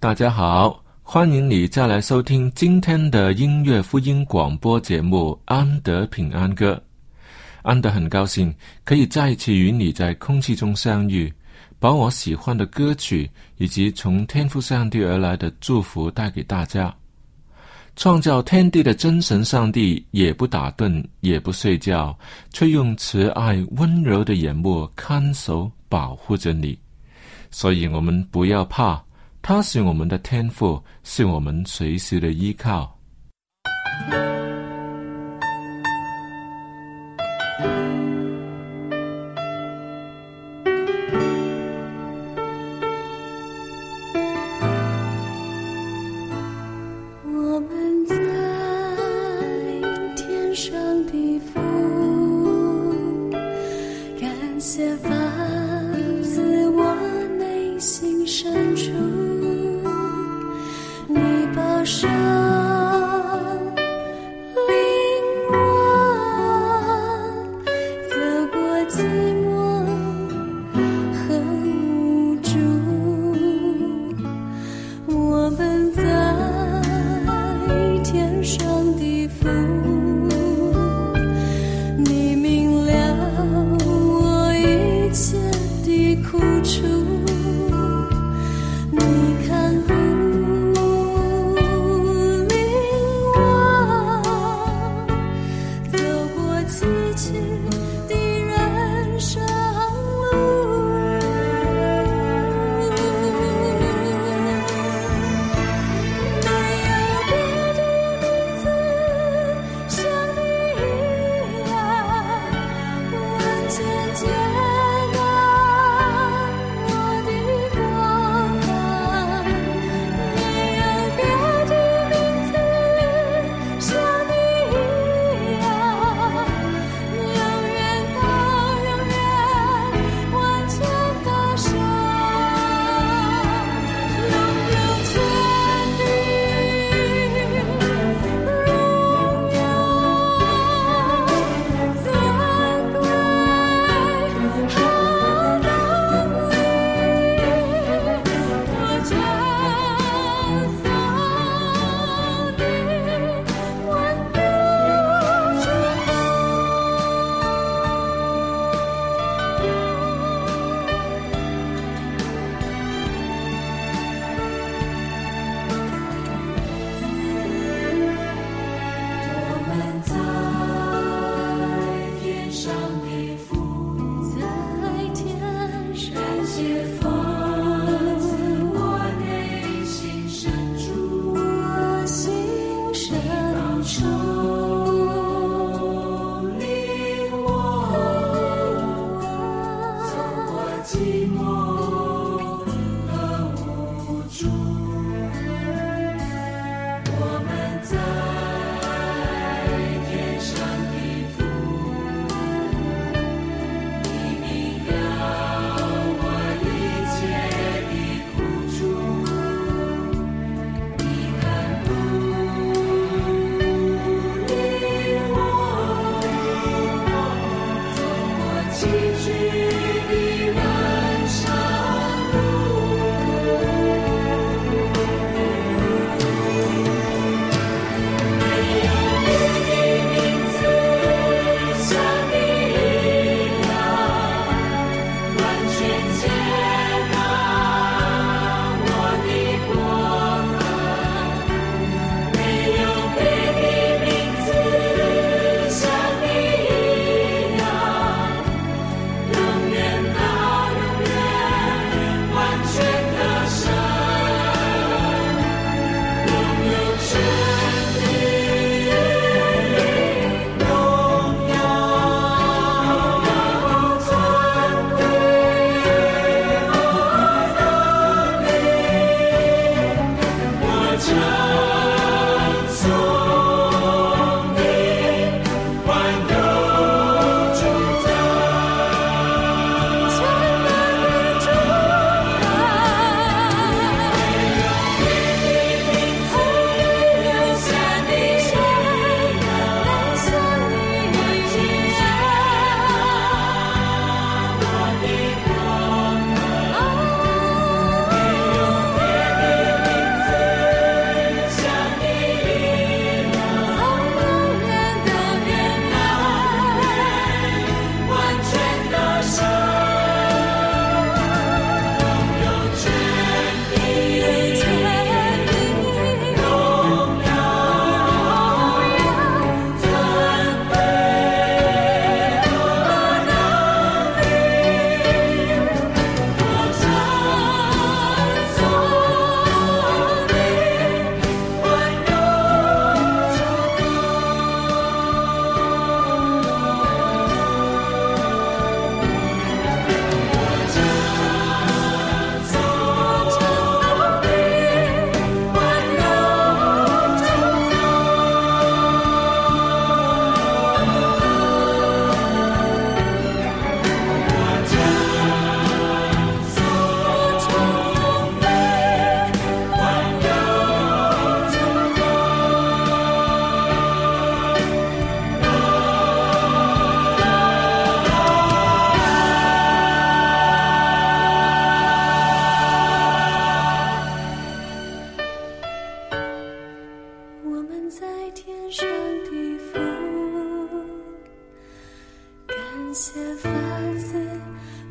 大家好，欢迎你再来收听今天的音乐福音广播节目《安德平安歌》。安德很高兴可以再一次与你在空气中相遇，把我喜欢的歌曲以及从天父上帝而来的祝福带给大家。创造天地的真神上帝也不打盹，也不睡觉，却用慈爱温柔的眼目看守保护着你。所以，我们不要怕。他是我们的天赋，是我们随时的依靠。是。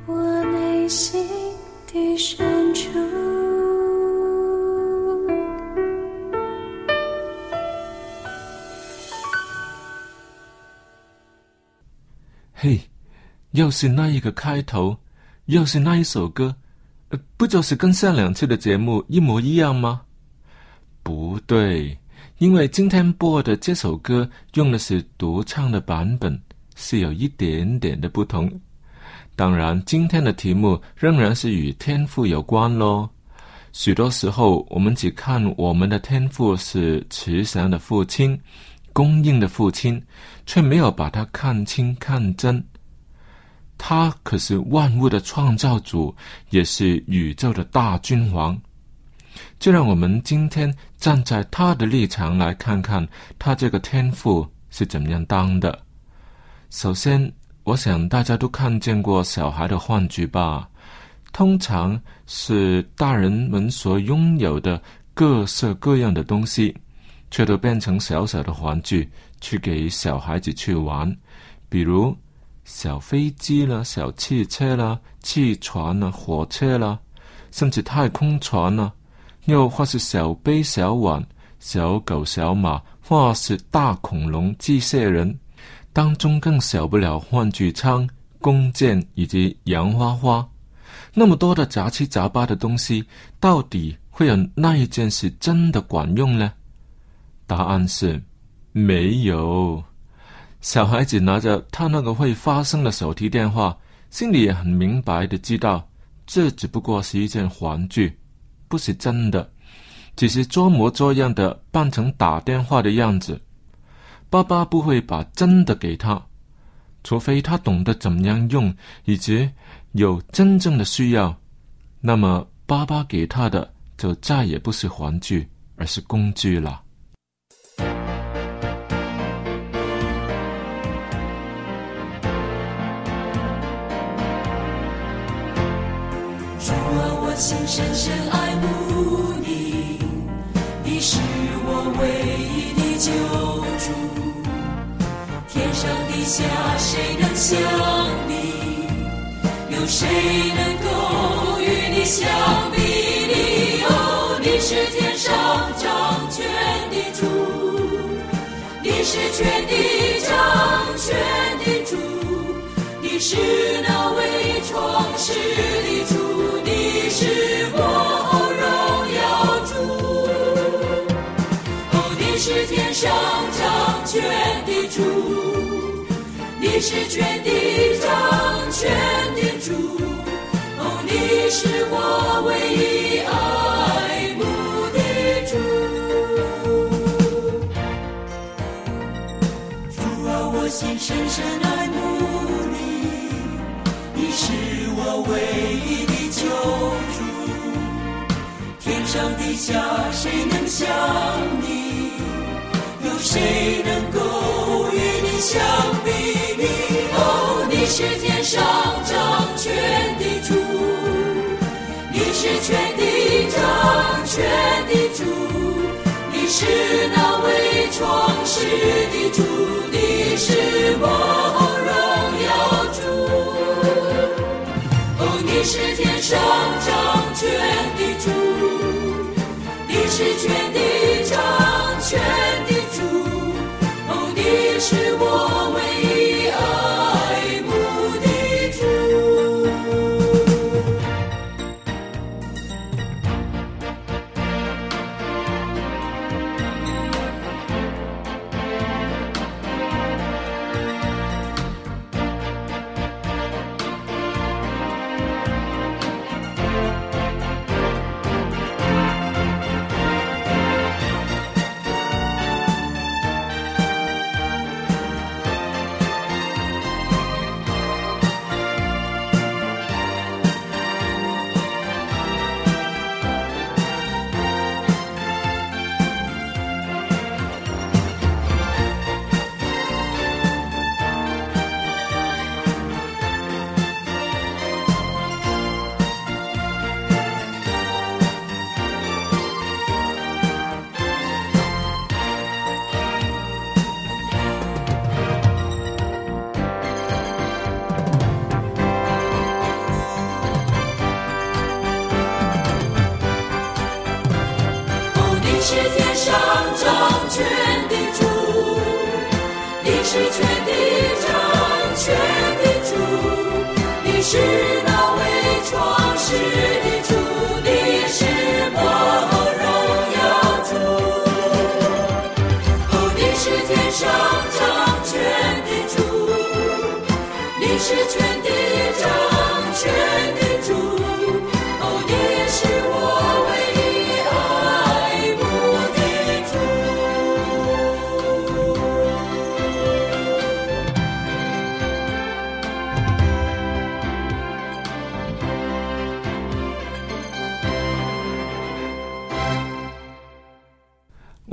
我内心的。嘿，又是那一个开头，又是那一首歌，不就是跟上两次的节目一模一样吗？不对，因为今天播的这首歌用的是独唱的版本，是有一点点的不同。当然，今天的题目仍然是与天赋有关喽。许多时候，我们只看我们的天赋是慈祥的父亲。供应的父亲，却没有把他看清看真。他可是万物的创造主，也是宇宙的大君王。就让我们今天站在他的立场来看看，他这个天赋是怎么样当的。首先，我想大家都看见过小孩的玩具吧？通常是大人们所拥有的各色各样的东西。却都变成小小的玩具，去给小孩子去玩，比如小飞机啦、小汽车啦、汽船啦、火车啦，甚至太空船啦，又或是小杯、小碗、小狗、小马，或是大恐龙、机械人，当中更少不了玩具枪、弓箭以及洋花花。那么多的杂七杂八的东西，到底会有那一件是真的管用呢？答案是没有。小孩子拿着他那个会发声的手提电话，心里也很明白的知道，这只不过是一件玩具，不是真的，只是装模作样的扮成打电话的样子。爸爸不会把真的给他，除非他懂得怎么样用，以及有真正的需要。那么，爸爸给他的就再也不是玩具，而是工具了。心深深爱慕你，你是我唯一的救。下谁能像你？有谁能够与你相比拟？哦，你是天上掌权的主，你是全地掌是全地掌权的主，哦，你是我唯一爱慕的主。主啊，我心深深爱慕你，你是我唯一的救主。天。上地下谁能像你？有谁能够与你相比？你是天上掌权的主，你是全地掌权的主，你是那位创世的主，你是我荣耀主。哦，你是天上掌权的主。你是全地掌权的主，哦，你是我唯是天上掌权的主，你是全地掌权的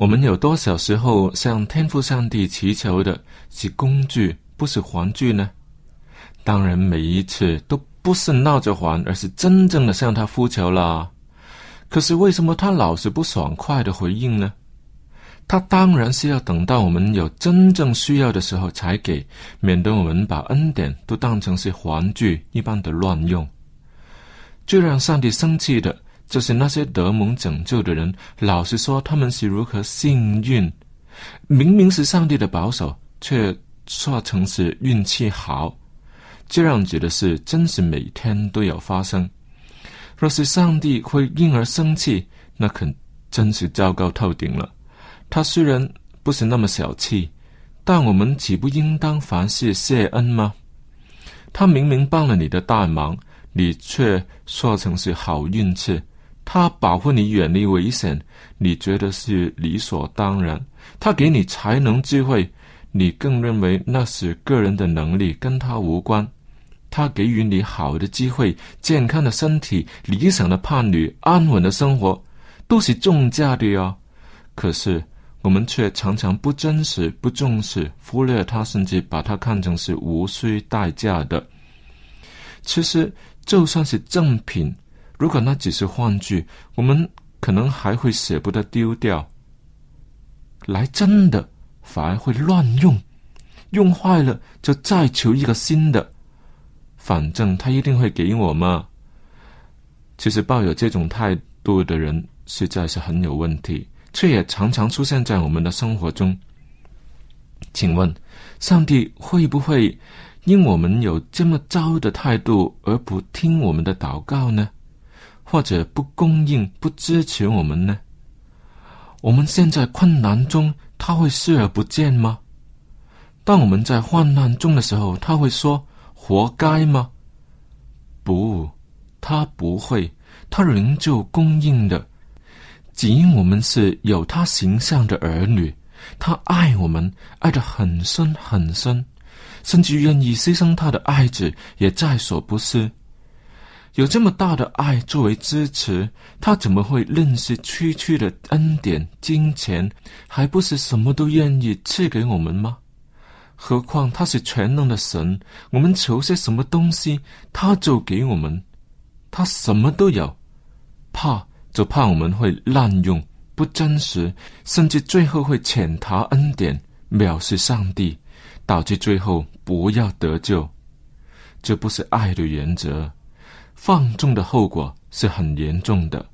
我们有多少时候向天父上帝祈求的是工具，不是玩具呢？当然，每一次都不是闹着玩，而是真正的向他呼求啦。可是为什么他老是不爽快的回应呢？他当然是要等到我们有真正需要的时候才给，免得我们把恩典都当成是玩具一般的乱用。最让上帝生气的，就是那些得蒙拯救的人，老实说他们是如何幸运，明明是上帝的保守，却说成是运气好。这样子的事，真是每天都有发生。若是上帝会因而生气，那可真是糟糕透顶了。他虽然不是那么小气，但我们岂不应当凡事谢恩吗？他明明帮了你的大忙，你却说成是好运气；他保护你远离危险，你觉得是理所当然；他给你才能智慧，你更认为那是个人的能力，跟他无关。他给予你好的机会、健康的身体、理想的伴侣、安稳的生活，都是重价的哟。可是我们却常常不真实、不重视，忽略他，甚至把他看成是无需代价的。其实，就算是正品，如果那只是玩具，我们可能还会舍不得丢掉。来真的，反而会乱用，用坏了就再求一个新的。反正他一定会给我嘛。其实抱有这种态度的人实在是很有问题，却也常常出现在我们的生活中。请问，上帝会不会因我们有这么糟的态度而不听我们的祷告呢？或者不供应、不支持我们呢？我们现在困难中，他会视而不见吗？当我们在患难中的时候，他会说？活该吗？不，他不会，他仍旧供应的。只因我们是有他形象的儿女，他爱我们，爱得很深很深，甚至愿意牺牲他的爱子，也在所不惜。有这么大的爱作为支持，他怎么会认识区区的恩典、金钱，还不是什么都愿意赐给我们吗？何况他是全能的神，我们求些什么东西，他就给我们。他什么都有，怕就怕我们会滥用、不真实，甚至最后会浅踏恩典，藐视上帝，导致最后不要得救。这不是爱的原则，放纵的后果是很严重的。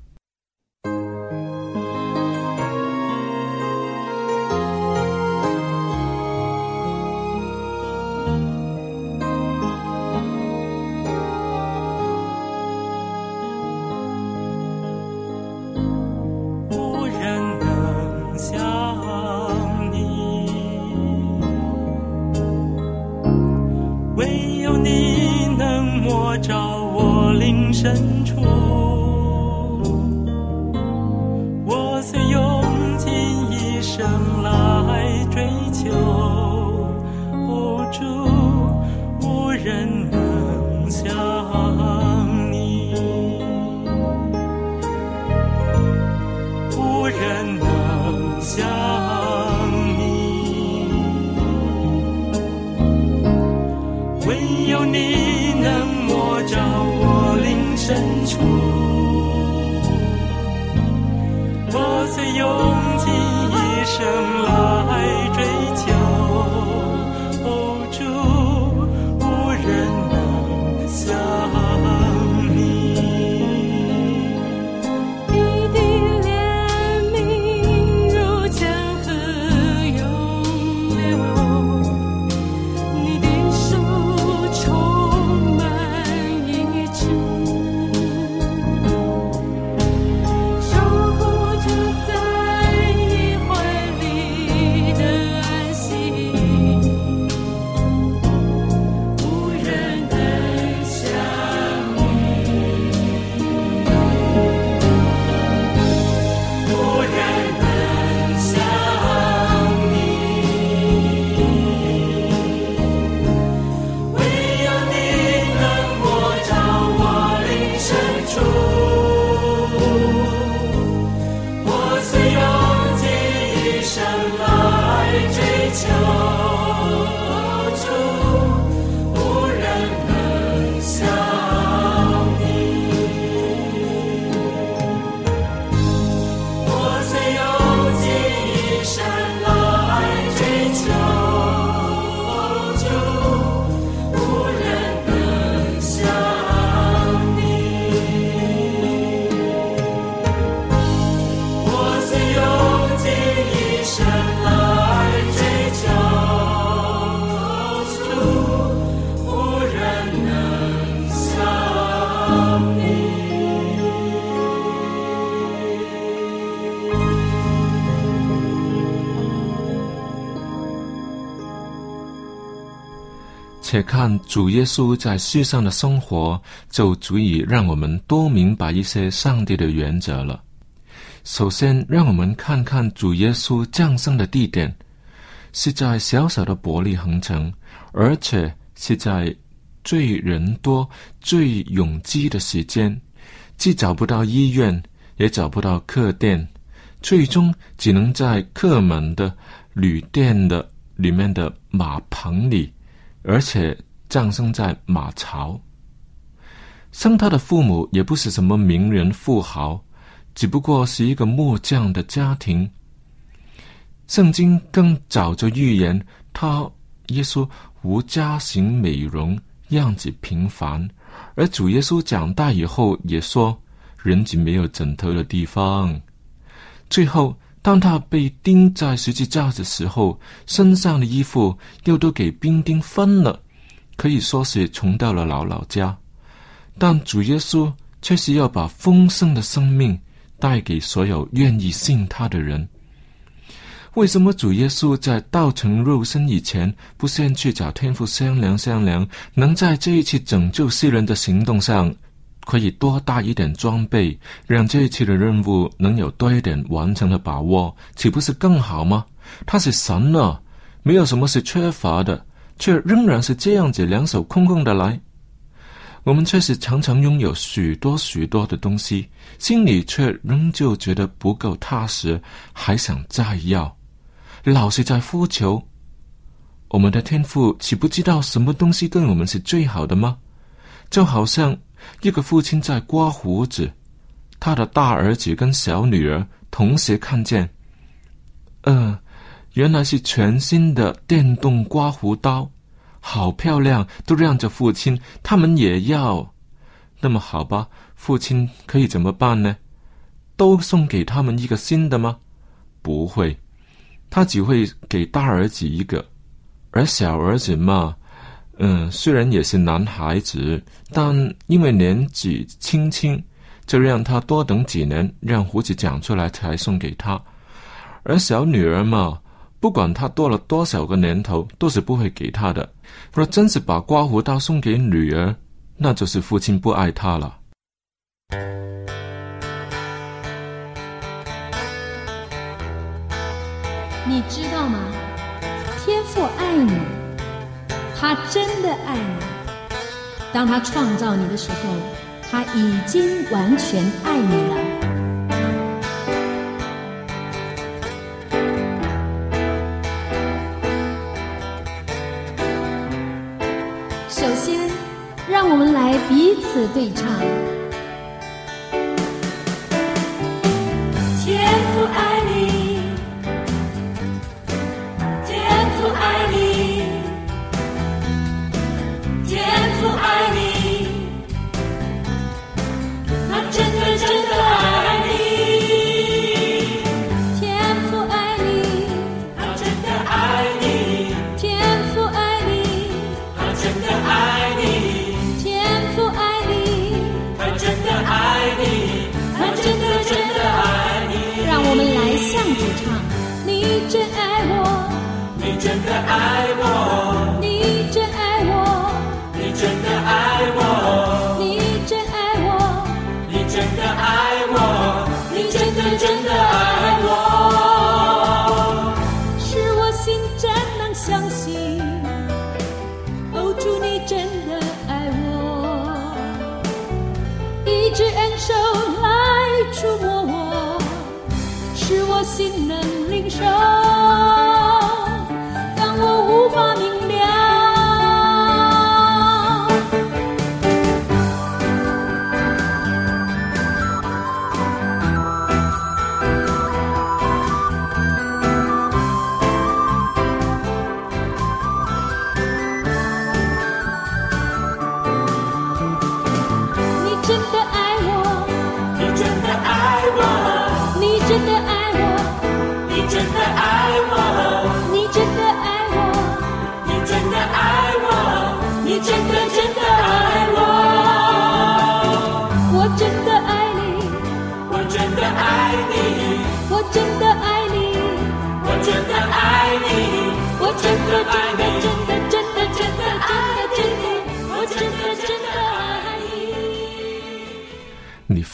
且看主耶稣在世上的生活，就足以让我们多明白一些上帝的原则了。首先，让我们看看主耶稣降生的地点，是在小小的伯利恒城，而且是在最人多、最拥挤的时间，既找不到医院，也找不到客店，最终只能在客门的旅店的里面的马棚里。而且降生在马槽。生他的父母也不是什么名人富豪，只不过是一个木匠的家庭。圣经更早就预言他耶稣无家型美容，样子平凡。而主耶稣长大以后也说，人只没有枕头的地方。最后。当他被钉在十字架的时候，身上的衣服又都给兵丁分了，可以说是穷到了姥姥家。但主耶稣却是要把丰盛的生命带给所有愿意信他的人。为什么主耶稣在道成肉身以前，不先去找天父商量商量，能在这一次拯救世人的行动上？可以多带一点装备，让这一次的任务能有多一点完成的把握，岂不是更好吗？他是神啊，没有什么是缺乏的，却仍然是这样子两手空空的来。我们却是常常拥有许多许多的东西，心里却仍旧觉得不够踏实，还想再要，老是在呼求。我们的天赋岂不知道什么东西对我们是最好的吗？就好像。一个父亲在刮胡子，他的大儿子跟小女儿同时看见，嗯，原来是全新的电动刮胡刀，好漂亮，都让着父亲，他们也要。那么好吧，父亲可以怎么办呢？都送给他们一个新的吗？不会，他只会给大儿子一个，而小儿子嘛。嗯，虽然也是男孩子，但因为年纪轻轻，就让他多等几年，让胡子长出来才送给他。而小女儿嘛，不管她多了多少个年头，都是不会给她的。若真是把刮胡刀送给女儿，那就是父亲不爱她了。你知道吗？天父爱你。他真的爱你。当他创造你的时候，他已经完全爱你了。首先，让我们来彼此对唱。真爱我，你真的爱我，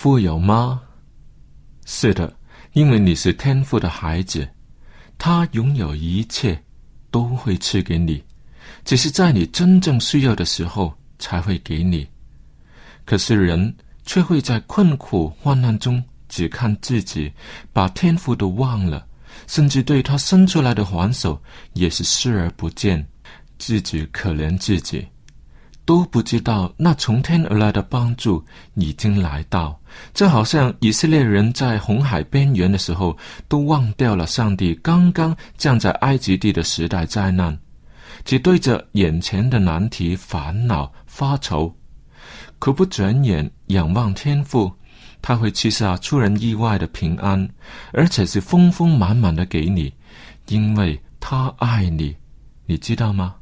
富有吗？是的，因为你是天父的孩子，他拥有一切，都会赐给你，只是在你真正需要的时候才会给你。可是人却会在困苦患难中只看自己，把天父都忘了，甚至对他伸出来的还手也是视而不见，自己可怜自己。都不知道那从天而来的帮助已经来到，就好像以色列人在红海边缘的时候，都忘掉了上帝刚刚降在埃及地的时代灾难，只对着眼前的难题烦恼发愁，可不转眼仰望天父，他会赐下出人意外的平安，而且是丰丰满满的给你，因为他爱你，你知道吗？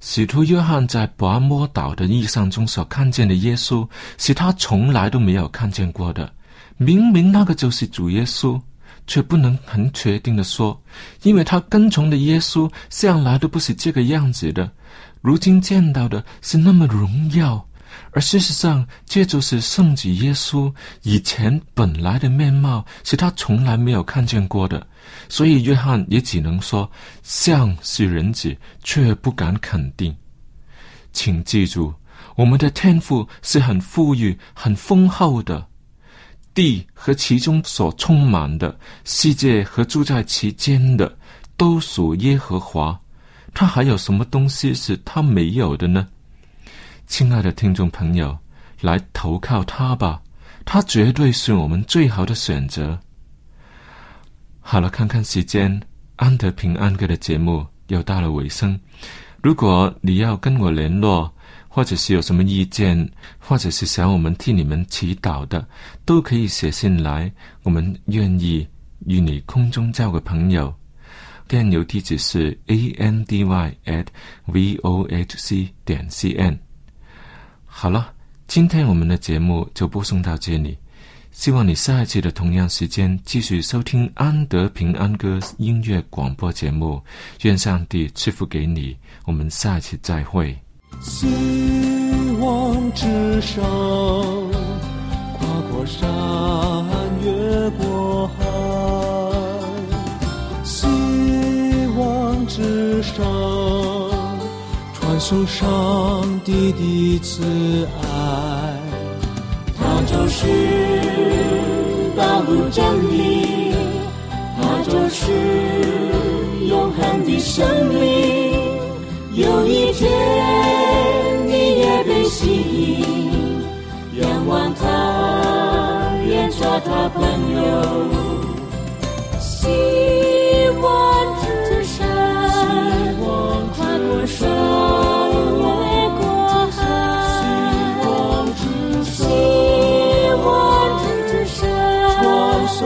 使徒约翰在拔摩岛的异象中所看见的耶稣，是他从来都没有看见过的。明明那个就是主耶稣，却不能很确定的说，因为他跟从的耶稣向来都不是这个样子的。如今见到的是那么荣耀。而事实上，这就是圣子耶稣以前本来的面貌，是他从来没有看见过的。所以，约翰也只能说，像是人子，却不敢肯定。请记住，我们的天赋是很富裕、很丰厚的，地和其中所充满的世界和住在其间的，都属耶和华。他还有什么东西是他没有的呢？亲爱的听众朋友，来投靠他吧，他绝对是我们最好的选择。好了，看看时间，安德平安哥的节目又到了尾声。如果你要跟我联络，或者是有什么意见，或者是想我们替你们祈祷的，都可以写信来，我们愿意与你空中交个朋友。电邮地址是 a n d y at v o h c 点 c n。好了，今天我们的节目就播送到这里。希望你下一期的同样时间继续收听安德平安歌音乐广播节目。愿上帝赐福给你。我们下一期再会。希望之上，跨过山，越过海。希望之上。感受上帝的慈爱，他就是道路真理，他就是永恒的生命。有一天你也被吸引，仰望他，愿做他朋友。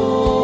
Oh.